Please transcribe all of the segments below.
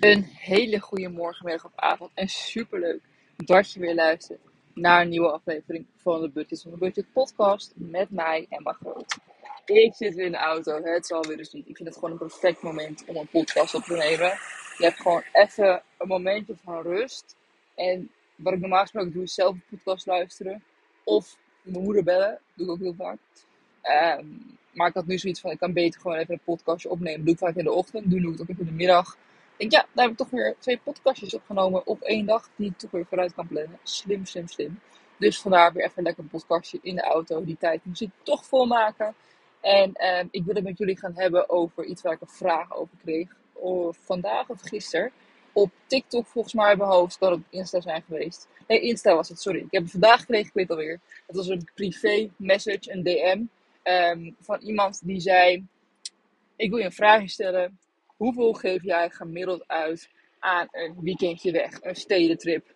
Een hele goede morgen, middag of avond. En superleuk dat je weer luistert naar een nieuwe aflevering van de Budget van de Budget podcast met mij, Emma Groot. Ik zit weer in de auto, het is alweer eens niet. Ik vind het gewoon een perfect moment om een podcast op te nemen. Je hebt gewoon even een momentje van rust. En wat ik normaal gesproken doe, is zelf een podcast luisteren. Of mijn moeder bellen, doe ik ook heel vaak. Ehm, maar ik had nu zoiets van, ik kan beter gewoon even een podcastje opnemen. Dat doe ik vaak in de ochtend, doe ik het ook even in de middag. Denk, ja, daar heb ik toch weer twee podcastjes opgenomen op één dag. Die ik toch weer vooruit kan plannen. Slim, slim, slim. Dus vandaar weer even lekker een podcastje in de auto. Die tijd moest ik toch volmaken. En ehm, ik wil het met jullie gaan hebben over iets waar ik een vraag over kreeg. Of vandaag of gisteren. Op TikTok volgens mij mijn hoofd. Kan op Insta zijn geweest. Nee, Insta was het, sorry. Ik heb het vandaag gekregen, ik weet alweer. Het was een privé message, een DM. ehm, van iemand die zei... Ik wil je een vraagje stellen. Hoeveel geef jij gemiddeld uit aan een weekendje weg? Een stedentrip?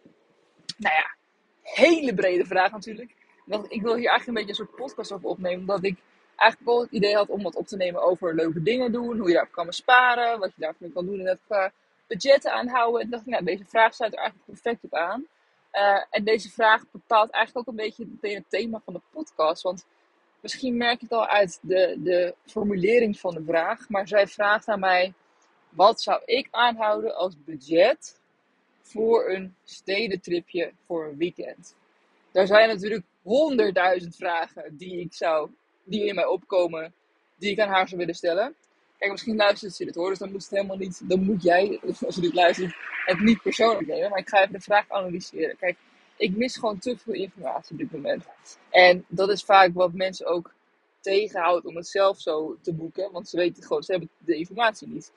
Nou ja, hele brede vraag natuurlijk. Want ik wil hier eigenlijk een beetje een soort podcast over opnemen. Omdat ik eigenlijk wel het idee had om wat op te nemen over leuke dingen doen. Hoe je daarop kan besparen. Wat je daarvoor kan doen. En dat qua budgetten aanhouden. En dacht ik, nou, deze vraag sluit er eigenlijk perfect op aan. Eh, en deze vraag bepaalt eigenlijk ook een beetje het thema van de podcast. Want misschien merk je het al uit de, de formulering van de vraag. Maar zij vraagt aan mij: wat zou ik aanhouden als budget voor een stedentripje voor een weekend? Daar zijn natuurlijk honderdduizend vragen die, ik zou, die in mij opkomen, die ik aan haar zou willen stellen. Kijk, misschien luistert ze dit hoor, dus dan moet het helemaal niet, dan moet jij, als je dit luistert, het niet persoonlijk nemen. Maar ik ga even de vraag analyseren. Kijk, ik mis gewoon te veel informatie op dit moment. En dat is vaak wat mensen ook tegenhoudt om het zelf zo te boeken, want ze weten gewoon, ze hebben de informatie niet.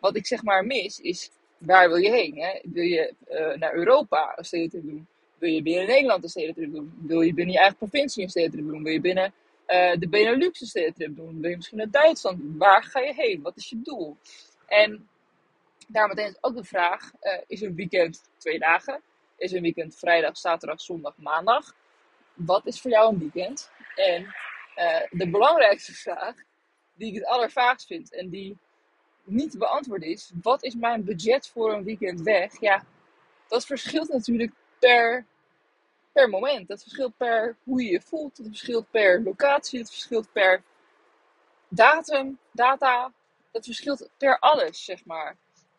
Wat ik zeg maar mis is, waar wil je heen? Hè? Wil je eh, naar Europa een stedentrip doen? Wil je binnen Nederland een stedentrip doen? Wil je binnen je eigen provincie een stedentrip doen? Wil je binnen eh, de Benelux een stedentrip doen? Wil je misschien naar Duitsland? Waar ga je heen? Wat is je doel? En daar meteen is ook de vraag, eh, is een weekend twee dagen? Is een weekend vrijdag, zaterdag, zondag, maandag? Wat is voor jou een weekend? En de belangrijkste vraag, die ik het allervaagst vind en die niet te beantwoorden is: wat is mijn budget voor een weekend weg? Ja, dat verschilt natuurlijk per, per moment. Dat verschilt per hoe je je voelt. Het verschilt per locatie. Het verschilt per datum, data. Dat verschilt per alles, zeg maar.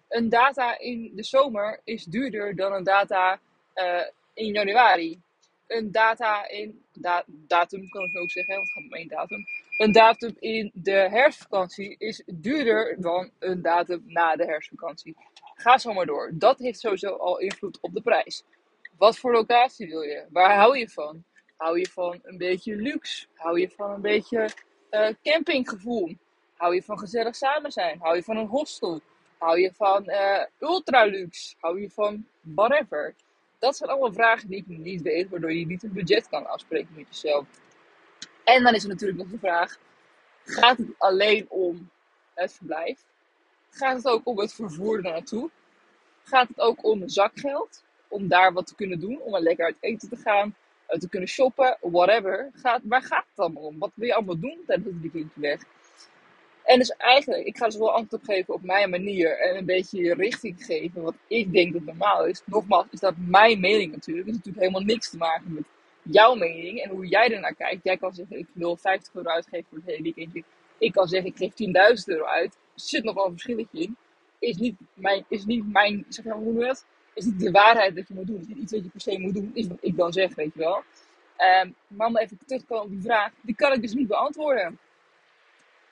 Een data in de zomer is duurder dan een data eh, in januari. Een data in da- datum kan ik ook zeggen, want het gaat om één datum. Een datum in de herfstvakantie is duurder dan een datum na de herfstvakantie. Ga zo maar door. Dat heeft sowieso al invloed op de prijs. Wat voor locatie wil je? Waar hou je van? Hou je van een beetje luxe? Hou je van een beetje eh, campinggevoel? Hou je van gezellig samen zijn? Hou je van een hostel? Hou je van eh ultraluxe? Hou je van whatever? Dat zijn allemaal vragen die ik niet weet, waardoor je niet een budget kan afspreken met jezelf. En dan is er natuurlijk nog de vraag: gaat het alleen om het verblijf? Gaat het ook om het vervoer er naartoe? Gaat het ook om zakgeld? Om daar wat te kunnen doen, om er lekker uit eten te gaan, uit te kunnen shoppen, whatever. Gaat, waar gaat het allemaal om? Wat wil je allemaal doen tijdens het weekendje weg? En dus eigenlijk, ik ga dus wel antwoord op geven op mijn manier en een beetje richting geven wat ik denk dat normaal is. Nogmaals, is dat mijn mening natuurlijk. Het heeft natuurlijk helemaal niks te maken met jouw mening en hoe jij ernaar kijkt. Jij kan zeggen, ik wil 50 euro uitgeven voor het hele weekendje. Ik kan zeggen, ik geef 10.000 euro uit. Er zit nog wel een verschilletje in. Is niet mijn, is niet mijn zeg maar, hoe dat? Is niet de waarheid dat je moet doen. Is niet iets wat je per se moet doen. Is wat ik dan zeg, weet je wel. Ehm, maar om even terug te komen op die vraag. Die kan ik dus niet beantwoorden.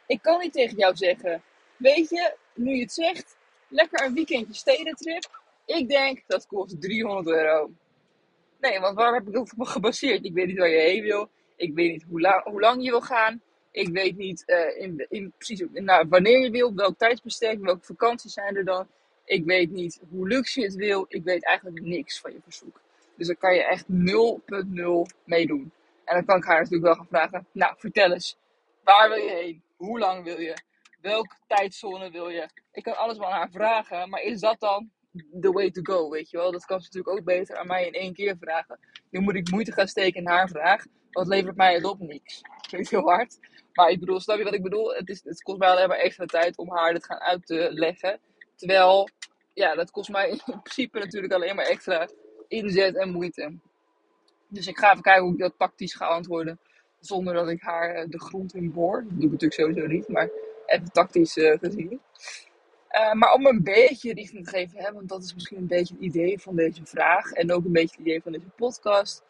Ik kan niet tegen jou zeggen, weet je, nu je het zegt, lekker een weekendje stedentrip. Ik denk dat kost 300 euro. Nee, want waar heb ik dat op gebaseerd? Ik weet niet waar je heen wil. Ik weet niet hoe, hoe lang je wil gaan. Ik weet niet eh, in, in, precies nou, wanneer je wil, welk tijdsbestek, welke vakanties zijn er dan. Ik weet niet hoe luxe je het wil. Ik weet eigenlijk niks van je verzoek. Dus daar kan je echt 0.0 mee doen. En dan kan ik haar natuurlijk wel gaan vragen, nou vertel eens, waar wil je heen? Hoe lang wil je? Welke tijdzone wil je? Ik kan alles wel aan haar vragen, maar is dat dan the way to go, weet je wel? Dat kan ze natuurlijk ook beter aan mij in één keer vragen. Nu moet ik moeite gaan steken in haar vraag, het levert mij het op niks. Klinkt heel hard, maar ik bedoel, snap je wat ik bedoel? Het, is, het kost mij alleen maar extra tijd om haar dit gaan uit te leggen. Terwijl ja, dat kost mij in principe natuurlijk alleen maar extra inzet en moeite. Dus ik ga even kijken hoe ik dat tactisch ga antwoorden. Zonder dat ik haar eh, de grond in boor. Dat doe ik natuurlijk sowieso niet, maar even tactisch uh, gezien. Uh, maar om een beetje richting te geven, hè, want dat is misschien een beetje het idee van deze vraag. En ook een beetje het idee van deze podcast.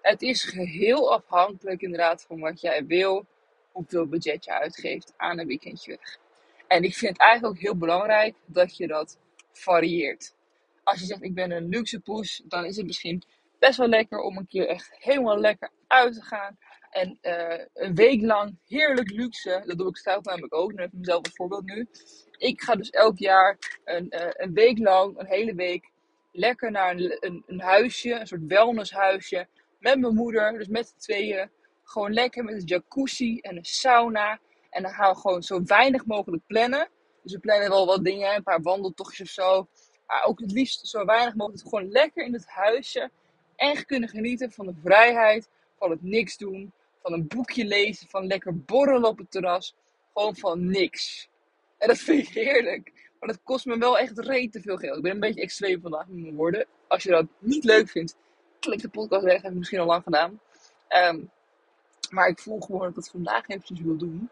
Het is geheel afhankelijk inderdaad van wat jij wil. Hoeveel budget je uitgeeft aan een weekendje weg. En ik vind het eigenlijk ook heel belangrijk dat je dat varieert. Als je zegt ik ben een luxe poes, dan is het misschien best wel lekker om een keer echt helemaal lekker uit te gaan. En uh, een week lang heerlijk luxe. Dat doe ik zelf namelijk ook. Dan heb ik mezelf een voorbeeld nu. Ik ga dus elk jaar een, uh, een week lang, een hele week, lekker naar een, een, een, huisje, een soort wellnesshuisje. Met mijn moeder, dus met de tweeën. Gewoon lekker met een jacuzzi en een sauna. En dan gaan we gewoon zo weinig mogelijk plannen. Dus we plannen wel wat dingen, een paar wandeltochtjes of zo. Maar ook het liefst zo weinig mogelijk. Gewoon lekker in het huisje. Echt kunnen genieten van de vrijheid. Van het niks doen. Van een boekje lezen. Van lekker borrelen op het terras. Gewoon van niks. En dat vind ik heerlijk. Maar dat kost me wel echt reet te veel geld. Ik ben een beetje extreem vandaag met mijn woorden. Als je dat niet leuk vindt, klik de podcast weg. Dat heb ik misschien al lang gedaan. Um, maar ik voel gewoon dat ik het vandaag eventjes wil doen.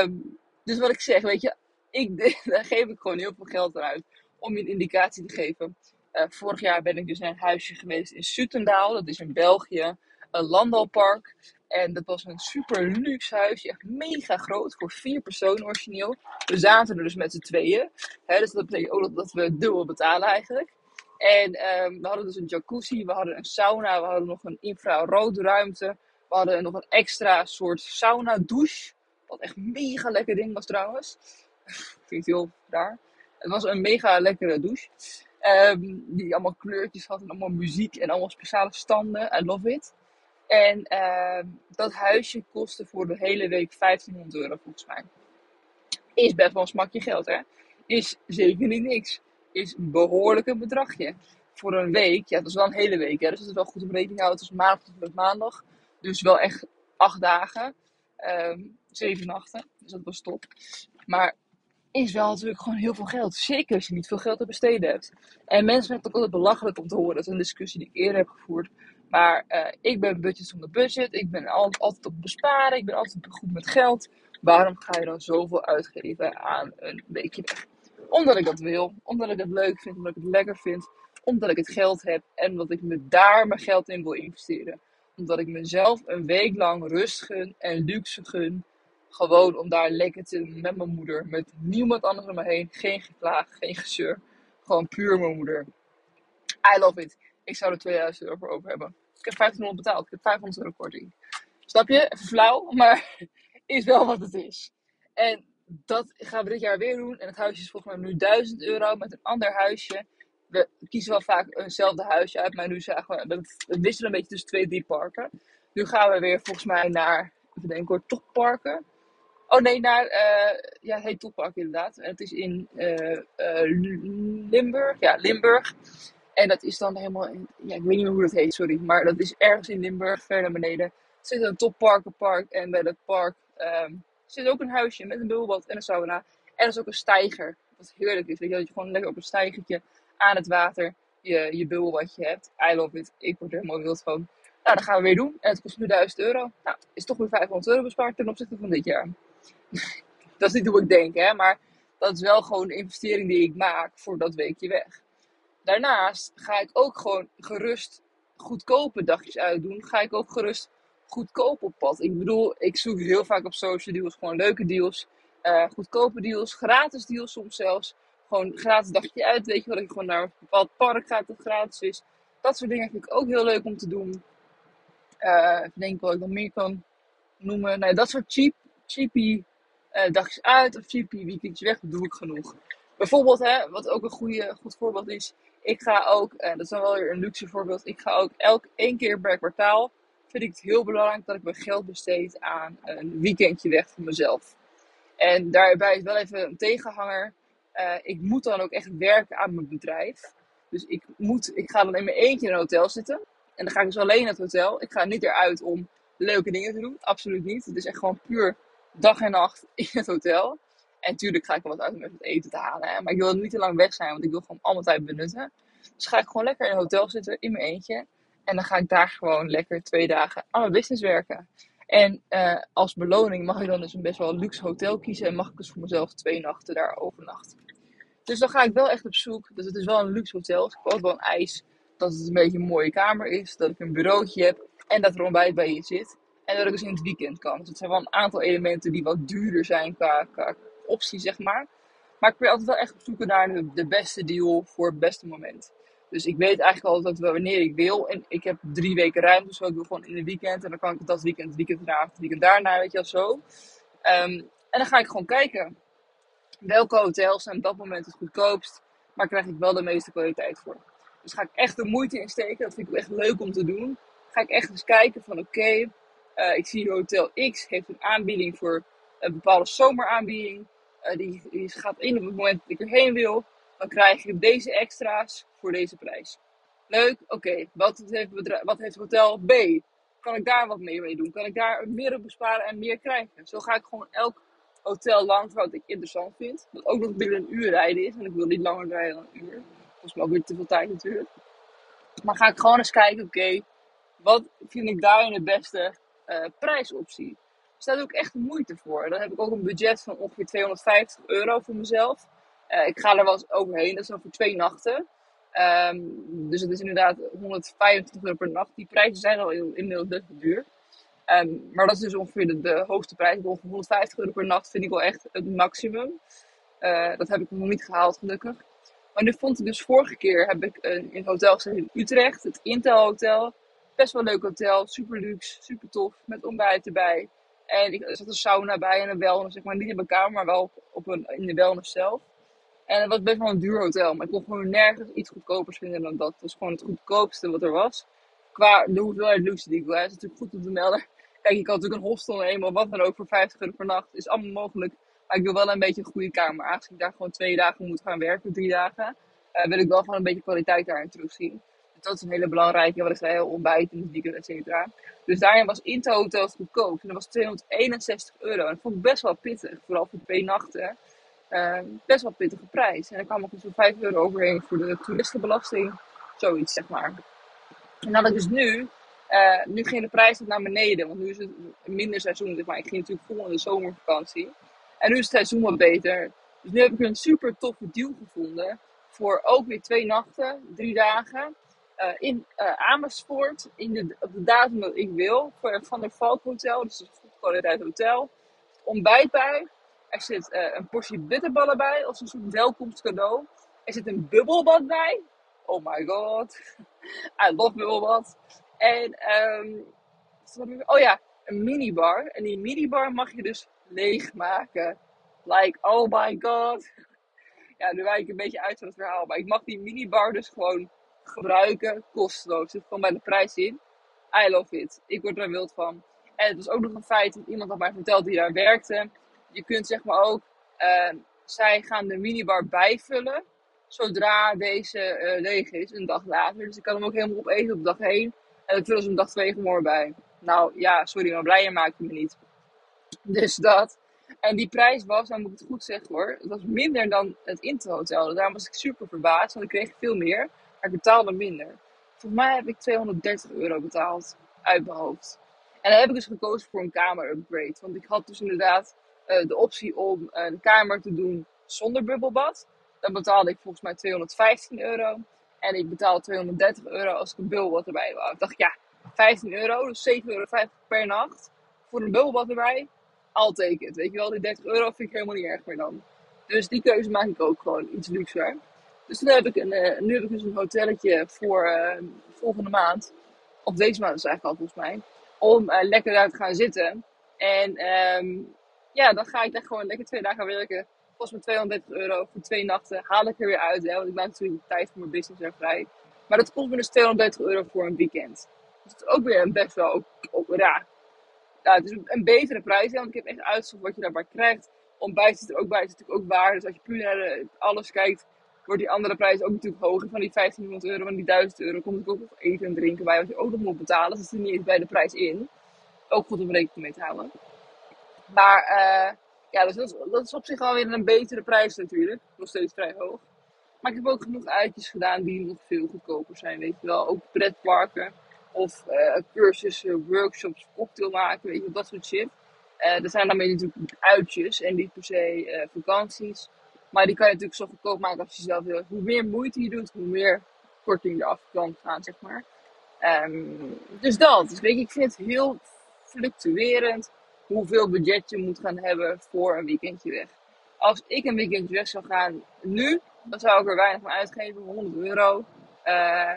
Um, dus wat ik zeg, weet je, ik, daar geef ik gewoon heel veel geld aan uit om je een indicatie te geven. Uh, vorig jaar ben ik dus naar een huisje geweest in Sutendaal, dat is in België, een landbouwpark. En dat was een super luxe huisje, echt mega groot, voor vier personen origineel. We zaten er dus met z'n tweeën, dus dat betekent ook dat, we dubbel betalen eigenlijk. En um, we hadden dus een jacuzzi, we hadden een sauna, we hadden nog een infraroodruimte. We hadden nog een extra soort sauna douche. Wat echt mega lekker ding was trouwens. Het heel raar. Het was een mega lekkere douche. Um, die allemaal kleurtjes had en allemaal muziek en allemaal speciale standen. I love it. En uh, dat huisje kostte voor de hele week 1500 euro volgens mij. Is best wel een smakje geld hè. Is zeker niet niks. Is een behoorlijk een bedragje. Voor een week, ja dat is wel een hele week hè. Dus het is wel goed om rekening te houden. Het is maandag tot met maandag. Dus wel echt acht dagen. Um, zeven nachten. Dus dat was top. Maar is wel natuurlijk gewoon heel veel geld. Zeker als je niet veel geld te besteden hebt. En mensen vinden het ook altijd belachelijk om te horen. Dat is een discussie die ik eerder heb gevoerd. Maar uh, ik ben budget zonder budget. Ik ben altijd, op besparen. Ik ben altijd goed met geld. Waarom ga je dan zoveel uitgeven aan een weekje weg? Omdat ik dat wil. Omdat ik het leuk vind. Omdat ik het lekker vind. Omdat ik het geld heb. En omdat ik me daar mijn geld in wil investeren. Omdat ik mezelf een week lang rust gun en luxe gun. Gewoon om daar lekker te met mijn moeder. Met niemand anders om me heen. Geen geklaag, geen gezeur. Gewoon puur mijn moeder. I love it. Ik zou er 2000 euro voor over hebben. Ik heb 1500 betaald. Ik heb 500 euro korting. Snap je? Even flauw, maar is wel wat het is. En dat gaan we dit jaar weer doen. En het huisje is volgens mij nu 1000 euro met een ander huisje. We kiezen wel vaak eenzelfde huisje uit, maar nu zagen we, we wisselen een beetje tussen twee, drie parken. Nu gaan we weer volgens mij naar, even denken hoor, topparken. Oh nee, naar, uh, ja, het heet Toppark inderdaad. En het is in uh, uh, Limburg. Ja, Limburg. En dat is dan helemaal, in, ja, ik weet niet meer hoe dat heet, sorry. Maar dat is ergens in Limburg, ver naar beneden. Er zit een topparkenpark en bij dat park um, zit ook een huisje met een bubbelbad en een sauna. En er is ook een steiger, wat heerlijk is. Weet je, dat je gewoon lekker op een steigertje aan het water je, je bubbelbadje hebt. I love it. Ik word er helemaal wild van. Nou, dat gaan we weer doen. En het kost nu 1000 euro. Nou, is toch weer 500 euro bespaard ten opzichte van dit jaar. dat is niet hoe ik denk, hè. Maar dat is wel gewoon de investering die ik maak voor dat weekje weg. Daarnaast ga ik ook gewoon gerust goedkope dagjes uitdoen. Ga ik ook gerust goedkoop op pad. Ik bedoel, ik zoek heel vaak op social deals gewoon leuke deals. Uh, goedkope deals, gratis deals soms zelfs. Gewoon gratis dagje uit, weet je. Dat je gewoon naar een bepaald park gaat dat gratis is. Dat soort dingen vind ik ook heel leuk om te doen. Uh, ik denk wat ik nog meer kan noemen. Nee, dat soort cheap, cheapy uh, dagjes uit of cheapy weekendjes weg, doe ik genoeg. Bijvoorbeeld, hè, wat ook een goede, goed voorbeeld is. Ik ga ook, en dat is dan wel weer een luxe voorbeeld. Ik ga ook elk één keer per kwartaal. Vind ik het heel belangrijk dat ik mijn geld besteed aan een weekendje weg voor mezelf. En daarbij is wel even een tegenhanger. Uh, ik moet dan ook echt werken aan mijn bedrijf. Dus ik, moet, ik ga dan in mijn eentje in een hotel zitten. En dan ga ik dus alleen naar het hotel. Ik ga niet eruit om leuke dingen te doen. Absoluut niet. Het is echt gewoon puur dag en nacht in het hotel. En natuurlijk ga ik er wat uit om even het eten te halen. Hè? Maar ik wil niet te lang weg zijn, want ik wil gewoon allemaal tijd benutten. Dus ga ik gewoon lekker in een hotel zitten, in mijn eentje. En dan ga ik daar gewoon lekker twee dagen aan mijn business werken. En uh, als beloning mag ik dan dus een best wel luxe hotel kiezen. En mag ik dus voor mezelf twee nachten daar overnachten. Dus dan ga ik wel echt op zoek. Dus het is wel een luxe hotel. Dus ik heb wel een eis dat het een beetje een mooie kamer is. Dat ik een bureautje heb. En dat er ontbijt bij je zit. En dat ik dus in het weekend kan. Dus het zijn wel een aantal elementen die wat duurder zijn qua optie, zeg maar. Maar ik ben altijd wel echt op zoek naar de, beste deal voor het beste moment. Dus ik weet eigenlijk altijd wel wanneer ik wil. En ik heb drie weken ruimte, dus ik wil gewoon in de weekend. En dan kan ik dat weekend, het weekend daarna, het weekend daarna, weet je wel zo. Um, en dan ga ik gewoon kijken. Welke hotels zijn op dat moment het goedkoopst. Maar krijg ik wel de meeste kwaliteit voor. Dus ga ik echt de moeite insteken. Dat vind ik echt leuk om te doen. Ga ik echt eens kijken van oké. Uh, ik zie Hotel X heeft een aanbieding voor een bepaalde zomeraanbieding. Uh, die, gaat in op het moment dat ik erheen wil dan krijg je deze extra's voor deze prijs. Leuk, oké. Wat, heeft wat heeft hotel B? Kan ik daar wat mee doen? Kan ik daar meer op besparen en meer krijgen? Zo ga ik gewoon elk hotel langs wat ik interessant vind. Dat ook nog binnen een uur rijden is. En ik wil niet langer rijden dan een uur. Volgens mij ook weer te veel tijd natuurlijk. Maar ga ik gewoon eens kijken, oké. wat vind ik daarin de beste uh, prijsoptie? Dus daar doe ik echt moeite voor. Dan heb ik ook een budget van ongeveer 250 euro voor mezelf. Uh, ik ga er wel eens overheen, dat is dan voor twee nachten. Um, dus het is inderdaad 125 euro per nacht. Die prijzen zijn al inmiddels best duur. Um, maar dat is dus ongeveer de, hoogste prijs. Ongeveer 150 euro per nacht vind ik wel echt het maximum. Uh, dat heb ik nog niet gehaald, gelukkig. Maar nu vond ik dus vorige keer heb ik uh, in het hotel gezeten in Utrecht, het Intel Hotel. Best wel een leuk hotel, super luxe, super tof, met ontbijt erbij. En ik, zat een sauna bij en een wellness, zeg maar niet in mijn kamer, maar wel op een, in de wellness zelf. En het was best wel een duur hotel, maar ik kon gewoon nergens iets goedkopers vinden dan dat. Het was gewoon het goedkoopste wat er was. Qua de hoeveelheid luxe die ik wil. Is natuurlijk goed om te melden. Kijk, je kan natuurlijk een hostel nemen of wat dan ook voor 50 euro per nacht. Is allemaal mogelijk. Maar ik wil wel een beetje een goede kamer. Aangezien ik daar gewoon twee dagen moet gaan werken, drie dagen. Uh, wil ik wel gewoon een beetje kwaliteit daarin terugzien. Dus dat is een hele belangrijke. Wat ik zei, ontbijt in het weekend, et cetera. Dus daarin was Inter Hotel goedkoop. En dat was 261 euro. En dat vond ik best wel pittig. Vooral voor twee nachten. Uh, best wel pittige prijs. En dan kwam dus zo'n 5 euro overheen voor de toeristenbelasting. Zoiets, zeg maar. En dan ik dus nu, uh, nu ging de prijs naar beneden. Want nu is het minder seizoen. Zeg maar. Ik ging natuurlijk vol in de zomervakantie. En nu is het seizoen wat beter. Dus nu heb ik een super toffe deal gevonden. Voor ook weer twee nachten, drie dagen. Uh, in uh, Amersfoort, in de, op de datum dat ik wil. Voor Van der Valk Hotel, dus een kwaliteit hotel. Ontbijt bij, er zit uh, een portie bitterballen bij, als een soort welkomstcadeau. Er zit een bubbelbad bij. Oh my god. I love bubbelbad. En, um, oh ja, een minibar. En die minibar mag je dus leegmaken. Like, oh my god. Ja, nu wijk ik een beetje uit van het verhaal. Maar ik mag die minibar dus gewoon gebruiken, kosteloos. Zit gewoon bij de prijs in. I love it. Ik word er wild van. En het was ook nog een feit dat iemand had mij verteld die daar werkte je kunt zeg maar ook, uh, zij gaan de minibar bijvullen zodra deze uh, leeg is, een dag later. Dus ik kan hem ook helemaal opeten op dag 1 en dan vullen ze hem dag 2 gewoon bij. Nou ja, sorry, maar blijer maakt me niet. Dus dat. En die prijs was, dan moet ik het goed zeggen hoor, het was minder dan het introhotel. Daarom was ik super verbaasd, want ik kreeg veel meer, maar ik betaalde minder. Volgens mij heb ik 230 euro betaald uit mijn hoofd. En dan heb ik dus gekozen voor een kamer upgrade. Want ik had dus inderdaad uh, de optie om uh, de kamer te doen zonder bubbelbad. Dan betaalde ik volgens mij 215 euro. En ik betaalde 230 euro als ik een bubbelbad erbij wou. Ik dacht, ja, 15 euro, dus 7,50 euro per nacht voor een bubbelbad erbij. Al weet je wel. Die 30 euro vind ik helemaal niet erg meer dan. Dus die keuze maak ik ook gewoon iets luxer. Dus nu heb ik, een, nu heb dus een hotelletje voor uh, volgende maand. Of deze maand is eigenlijk al volgens mij. Om uh, lekker daar te gaan zitten. En um, ja, dan ga ik daar gewoon lekker twee dagen werken. Kost me 230 euro voor twee nachten. Haal ik er weer uit, hè, want ik maak natuurlijk tijd voor mijn business er vrij. Maar dat kost me dus 230 euro voor een weekend. Dus dat is ook weer een best wel ook, raar. Ja, het is een, betere prijs, hè, want ik heb echt uitgezocht wat je daarbij krijgt. Ontbijt zit er ook bij, is natuurlijk ook waar. Dus als je puur naar de, alles kijkt, wordt die andere prijs ook natuurlijk hoger. Van die 1500 euro, van die 1000 euro, komt ook nog eten en drinken bij, wat je ook nog moet betalen. Dus dat zit niet eens bij de prijs in. Ook goed om rekening mee te houden. Maar uh, Ja, dus dat is, op zich alweer een betere prijs natuurlijk. Nog steeds vrij hoog. Maar ik heb ook genoeg uitjes gedaan die nog veel goedkoper zijn. Weet je wel, ook pretparken. Of uh, cursussen, workshops, cocktail maken, weet je dat soort shit. Uh, er zijn daarmee natuurlijk uitjes en niet per se vakanties. Maar die kan je natuurlijk zo goedkoop maken als je zelf wil. Hoe meer moeite je doet, hoe meer korting er af kan gaan, zeg maar. Um, dus dat. Dus weet ik vind het heel fluctuerend hoeveel budget je moet gaan hebben voor een weekendje weg. Als ik een weekendje weg zou gaan nu, dan zou ik er weinig van uitgeven. 100 euro uh,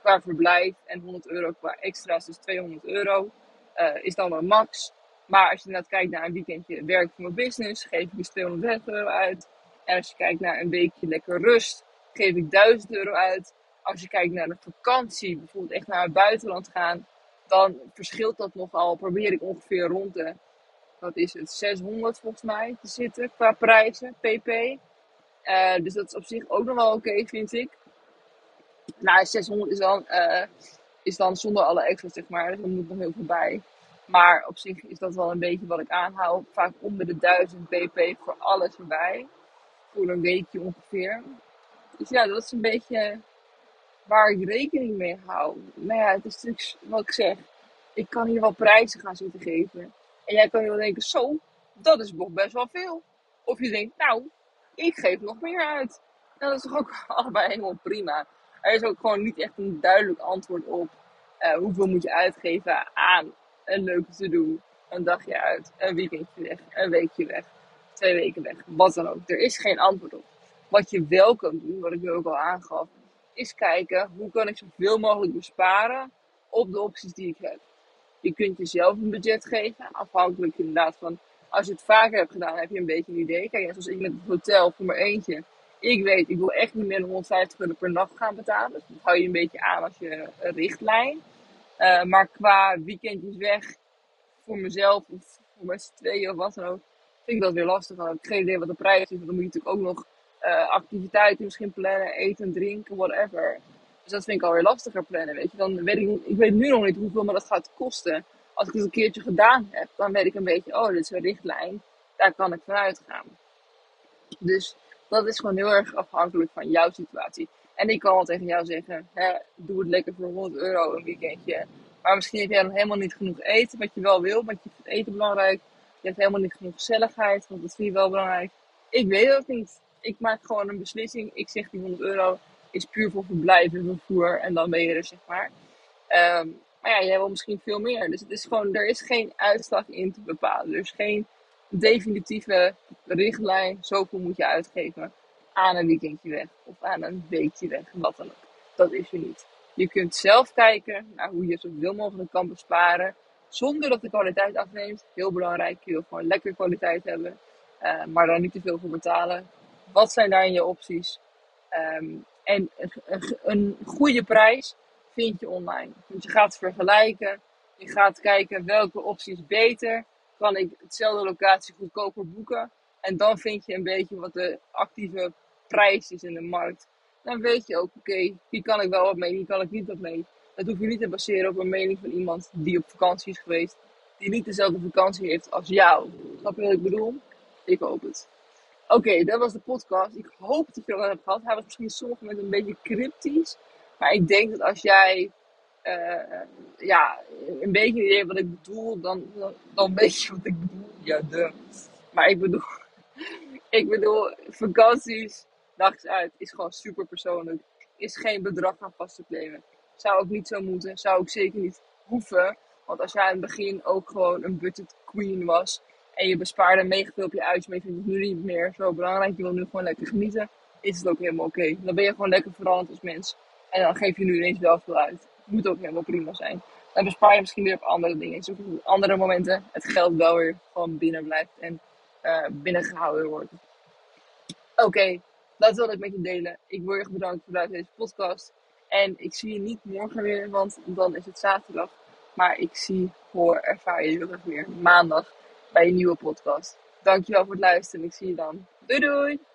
qua verblijf en 100 euro qua extra's, dus 200 euro uh, is dan wel max. Maar als je inderdaad kijkt naar een weekendje werk voor mijn business, geef ik dus 230 euro uit. En als je kijkt naar een weekje lekker rust, geef ik 1000 euro uit. Als je kijkt naar een vakantie, bijvoorbeeld echt naar het buitenland gaan, dan verschilt dat nogal. Probeer ik ongeveer rond de, wat is het, 600 volgens mij te zitten qua prijzen, pp. Uh, dus dat is op zich ook nog wel oké, vind ik. Nou, 600 is dan, uh, is dan zonder alle extra's, zeg maar. Dus er moet nog heel veel bij. Maar op zich is dat wel een beetje wat ik aanhoud. Vaak onder de 1000 pp voor alles erbij. Voor een weekje ongeveer. Dus ja, dat is een beetje waar ik rekening mee hou. Maar ja, het is natuurlijk wat ik zeg. Ik kan hier wel prijzen gaan zitten geven. En jij kan hier wel denken, zo, dat is nog best wel veel. Of je denkt, nou, ik geef nog meer uit. En dat is toch ook allebei helemaal prima. Er is ook gewoon niet echt een duidelijk antwoord op uh, hoeveel moet je uitgeven aan een leuke te doen. Een dagje uit, een weekendje weg, een weekje weg, twee weken weg, wat dan ook. Er is geen antwoord op. Wat je wel kan doen, wat ik nu ook al aangaf, is kijken hoe kan ik zoveel mogelijk besparen op de opties die ik heb. Je kunt jezelf een budget geven, afhankelijk inderdaad van als je het vaker hebt gedaan, heb je een beetje een idee. Kijk, zoals ik met het hotel voor mijn eentje. Ik weet, ik wil echt niet meer dan 150 euro per nacht gaan betalen. Dus dat hou je een beetje aan als je richtlijn. Uh, maar qua weekendjes weg voor mezelf of voor mijn tweeën of wat dan ook, vind ik dat weer lastig. Dan heb ik geen idee wat de prijs is. Want dan moet je natuurlijk ook nog uh, activiteiten misschien plannen, eten, drinken, whatever. Dus dat vind ik alweer lastiger plannen, weet je. Dan weet ik, ik weet nu nog niet hoeveel me dat gaat kosten. Als ik het een keertje gedaan heb, dan weet ik een beetje, oh, dit is een richtlijn. Daar kan ik vanuit gaan. Dus dat is gewoon heel erg afhankelijk van jouw situatie. En ik kan wel tegen jou zeggen, hè, doe het lekker voor 100 euro een weekendje. Maar misschien heb jij dan helemaal niet genoeg eten, wat je wel wil. Want je vindt eten belangrijk. Je hebt helemaal niet genoeg gezelligheid, want dat vind je wel belangrijk. Ik weet het niet. Ik maak gewoon een beslissing. Ik zeg die 100 euro is puur voor verblijf en vervoer. En dan ben je er, zeg maar. Um, maar ja, jij wil misschien veel meer. Dus het is gewoon, er is geen uitslag in te bepalen. Er is geen definitieve richtlijn. Zoveel moet je uitgeven aan een weekendje weg. Of aan een weekje weg. Wat dan ook. Dat is er niet. Je kunt zelf kijken naar hoe je zoveel mogelijk kan besparen. Zonder dat de kwaliteit afneemt. Heel belangrijk. Je wil gewoon lekker kwaliteit hebben. Uh, maar daar niet te veel voor betalen. Wat zijn daarin je opties? Um, en een, goede prijs vind je online. Want je gaat vergelijken. Je gaat kijken welke optie is beter. Kan ik hetzelfde locatie goedkoper boeken? En dan vind je een beetje wat de actieve prijs is in de markt. Dan weet je ook, oké, okay, hier kan ik wel wat mee, hier kan ik niet wat mee. Dat hoef je niet te baseren op een mening van iemand die op vakantie is geweest. Die niet dezelfde vakantie heeft als jou. Snap je wat ik bedoel? Ik hoop het. Oké, dat was de podcast. Ik hoop dat je er hebt gehad. Hij was misschien sommige momenten een beetje cryptisch. Maar ik denk dat als jij uh, ja, een beetje een idee wat ik bedoel, dan, dan weet je wat ik bedoel. Ja, de. Maar ik bedoel, ik bedoel, vakanties, dags uit, is gewoon super persoonlijk. Is geen bedrag aan vast te claimen. Zou ook niet zo moeten, zou ik zeker niet hoeven. Want als jij in het begin ook gewoon een budget queen was en je bespaarde mega op je uitje, maar je vindt het nu niet meer zo belangrijk, je wil nu gewoon lekker genieten, is het ook helemaal oké. Dan ben je gewoon lekker veranderd als mens. En dan geef je nu ineens wel veel uit. Moet ook helemaal prima zijn. Dan bespaar je misschien weer op andere dingen. Zodat op andere momenten het geld wel weer gewoon binnen blijft en uh, binnengehouden wordt. Oké, dat wilde ik met je delen. Ik wil je bedankt voor deze podcast. En ik zie je niet morgen weer, want dan is het zaterdag. Maar ik zie, hoor, ervaar je heel erg weer maandag bij een nieuwe podcast. Dankjewel voor het luisteren. Ik zie je dan. Doei doei!